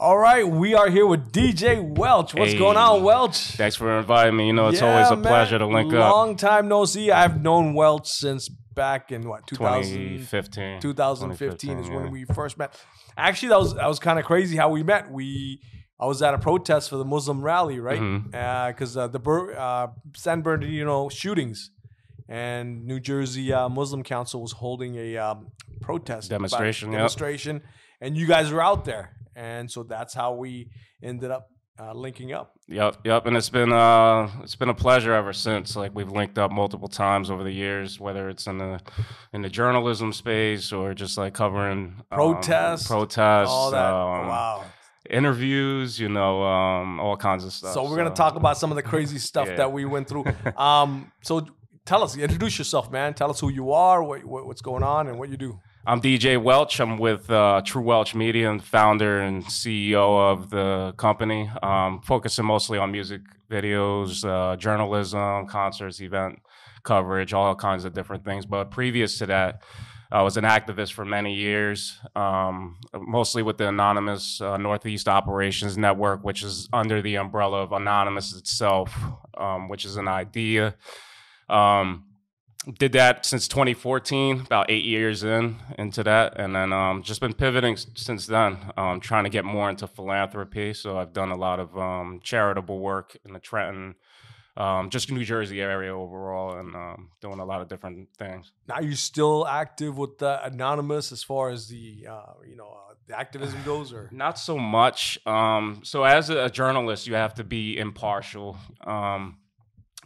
All right, we are here with DJ Weltch. What's Hey. going on, Weltch? Thanks for inviting me. You know, it's Yeah, always a man. pleasure to link up. Long time no see. I've known Weltch since back in what 2000, 2015. 2015 is 2015, when we first met. Actually, that was that was kind of crazy how we met. We I was at a protest for the Muslim rally, right? Because uh, the Bur- uh, San Bernardino shootings and New Jersey uh, Muslim Council was holding a um, protest about- Demonstration, yep. demonstration, and you guys were out there, and so that's how we ended up uh, linking up. Yep, yep, and it's been uh, it's been a pleasure ever since. Like we've linked up multiple times over the years, whether it's in the in the journalism space or just like covering um, Protests, protests, All that. um, wow. interviews, you know, um, all kinds of stuff. So we're gonna talk about some of the crazy stuff Yeah. that we went through. Um, so tell us, introduce yourself, man. Tell us who you are, what, what what's going on, and what you do. I'm DJ Weltch. I'm with uh, True Weltch Media and founder and CEO of the company. Um, focusing mostly on music videos, uh, journalism, concerts, event coverage, all kinds of different things. But previous to that, I was an activist for many years, um, mostly with the Anonymous uh, Northeast Operations Network, which is under the umbrella of Anonymous itself, um, which is an idea. Um, did that since 2014, about eight years in into that, and then um, just been pivoting since then, um, trying to get more into philanthropy. So I've done a lot of um, charitable work in the Trenton, um, just New Jersey area overall, and um, doing a lot of different things. Now you still active with the anonymous as far as the uh, you know uh, the activism goes, or Not so much. Um, so as a, a journalist, you have to be impartial.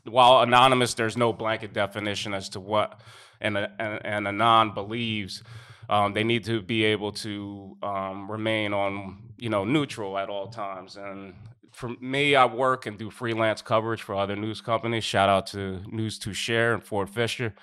While anonymous, there's no blanket definition as to what an an, an anon believes. Um, they need to be able to um, remain on, you know, neutral at all times. And for me, I work and do freelance coverage for other news companies. Shout out to News2Share and Ford Fischer.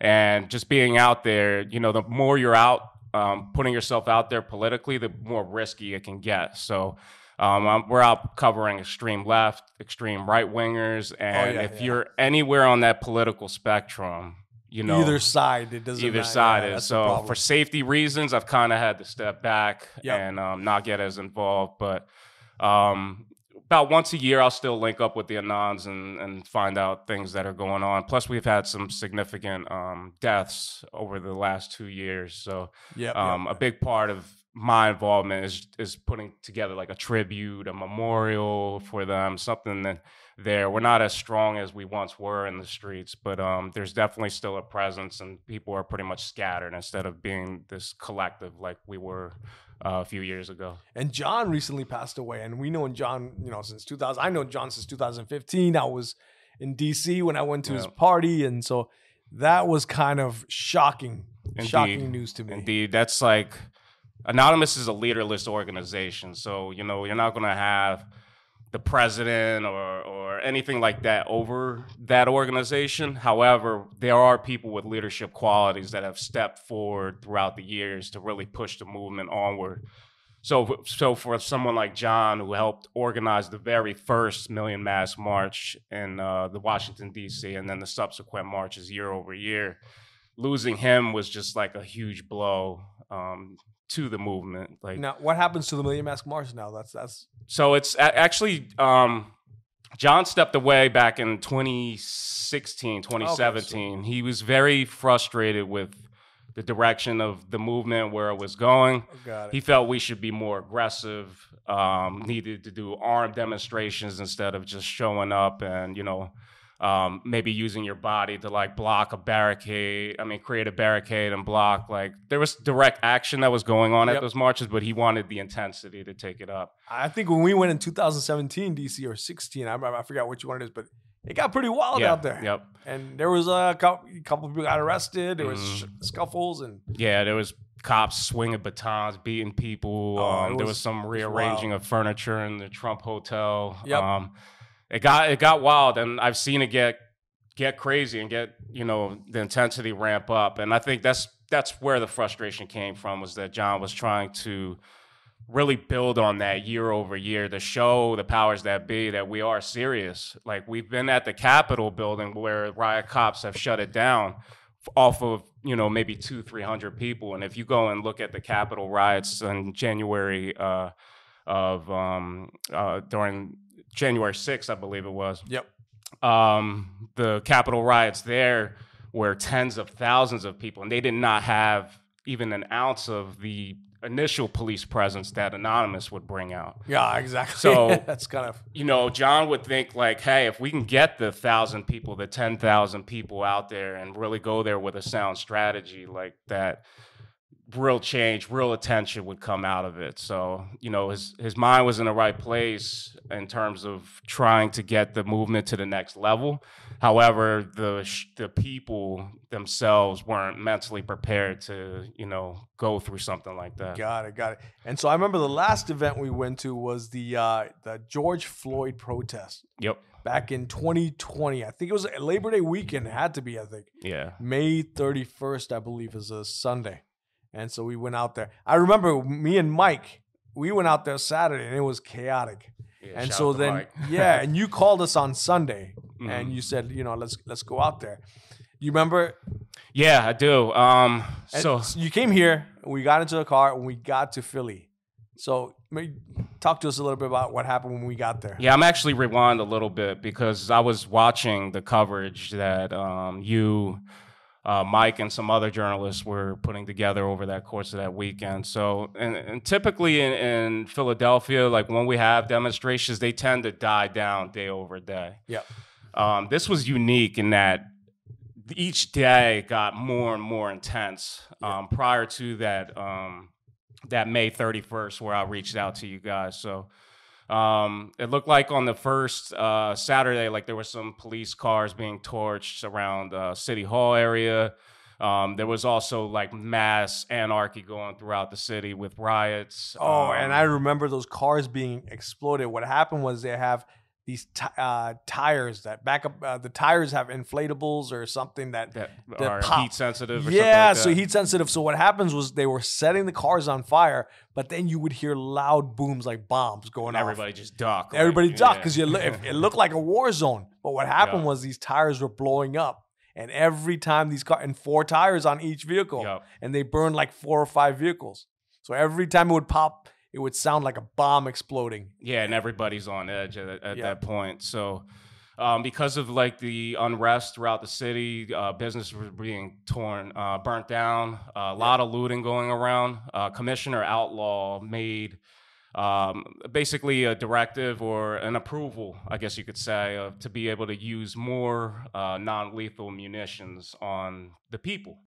And just being out there, you know, the more you're out, um, putting yourself out there politically, the more risky it can get. So um, I'm- we're out covering extreme left, extreme right wingers, and yeah, if yeah. you're anywhere on that political spectrum, you know, either side, it doesn't either matter. side Yeah, is. So for safety reasons, I've kind of had to step back Yep. and um, not get as involved. But um, about once a year, I'll still link up with the Anons and, and find out things that are going on. Plus, we've had some significant um, deaths over the last two years. So Yep, yep. um, a big part of my involvement is is putting together like a tribute, a memorial for them, something that there we're not as strong as we once were in the streets, but um, there's definitely still a presence, and people are pretty much scattered instead of being this collective like we were uh, a few years ago. And John recently passed away, and we know John, you know, since 2000. I know John since 2015. I was in DC when I went to his party, and so that was kind of shocking, Indeed. shocking news to me. Indeed, that's like Anonymous is a leaderless organization, so you know you're not going to have the president or or anything like that over that organization. However, there are people with leadership qualities that have stepped forward throughout the years to really push the movement onward. So, so for someone like John, who helped organize the very first Million Mask March in uh, the Washington D.C. and then the subsequent marches year over year, losing him was just like a huge blow um, to the movement. Like, Now, what happens to the Million Mask March now? That's that's so it's actually um, John stepped away back in 2016, 2017. He was very frustrated with the direction of the movement, where it was going. it. He felt we should be more aggressive, um, needed to do armed demonstrations instead of just showing up and, you know, um, maybe using your body to like block a barricade. I mean, create a barricade and block. Like there was direct action that was going on Yep. at those marches, but he wanted the intensity to take it up. I think when we went in 2017 DC or 16, I, I forgot which one it is, but it got pretty wild yeah. out there. Yep. And there was a couple, couple people got arrested. There was sh- scuffles and Yeah, there was cops swinging batons, beating people. Oh, um, it there was- was some rearranging wild. of furniture in the Trump hotel. Yep. Um, it got it got wild, and I've seen it get get crazy and get you know the intensity ramp up. And I think that's that's where the frustration came from was that John was trying to really build on that year over year to show the powers that be that we are serious. Like we've been at the Capitol building where riot cops have shut it down off of you know maybe two three hundred people, and if you go and look at the Capitol riots in January. Uh, of um, uh, during January 6th, I believe it was. Yep. Um, the Capitol riots there were tens of thousands of people, and they did not have even an ounce of the initial police presence that Anonymous would bring out. Yeah, exactly. So- that's kind of You know, John would think like, hey, if we can get the thousand people, the ten thousand people out there, and really go there with a sound strategy like that, real change, real attention would come out of it. So, you know, his his mind was in the right place in terms of trying to get the movement to the next level. However, the the people themselves weren't mentally prepared to, you know, go through something like that. got it, got it. And so I remember the last event we went to was the uh, the George Floyd protest Yep. back in 2020. I think it was Labor Day weekend. It had to be. I think Yeah. May 31st, I believe, is a Sunday. And so we went out there. I remember me and Mike, we went out there Saturday and it was chaotic. Yeah, and so then yeah, and you called us on Sunday and Mhm. you said, you know, let's let's go out there. You remember? Yeah, I do. Um, And so you came here, we got into the car, and we got to Philly. So maybe talk to us a little bit about what happened when we got there. Yeah, I'm actually rewind a little bit because I was watching the coverage that um, you, uh, Mike, and some other journalists were putting together over that course of that weekend. So, and, and typically in, in Philadelphia, like when we have demonstrations, they tend to die down day over day. Yeah. Um, this was unique in that each day got more and more intense. Yeah. Um, prior to that, um, that May 31st, where I reached out to you guys. So um, it looked like on the first uh, Saturday, like there were some police cars being torched around uh, City Hall area. Um, there was also like mass anarchy going throughout the city with riots. Oh, and um, I remember those cars being exploded. What happened was they have these ti uh, tires that back up. Uh, the tires have inflatables or something that. that the are pop- heat sensitive. Or yeah, so like that. heat sensitive. So what happens was they were setting the cars on fire, but then you would hear loud booms like bombs going off. everybody just duck. like, Everybody ducked yeah. because you look, it looked like a war zone. But what happened Yeah. was these tires were blowing up, and every time these cars and four tires on each vehicle, Yup. and they burned like four or five vehicles. So every time it would pop, it would sound like a bomb exploding. Yeah, and everybody's on edge at, at Yeah. that point. So, um, because of like the unrest throughout the city, uh, business was being torn, uh, burnt down, uh, a lot of looting going around. Uh, Commissioner Outlaw made um, basically a directive or an approval, I guess you could say, of, to be able to use more uh, non-lethal munitions on the people.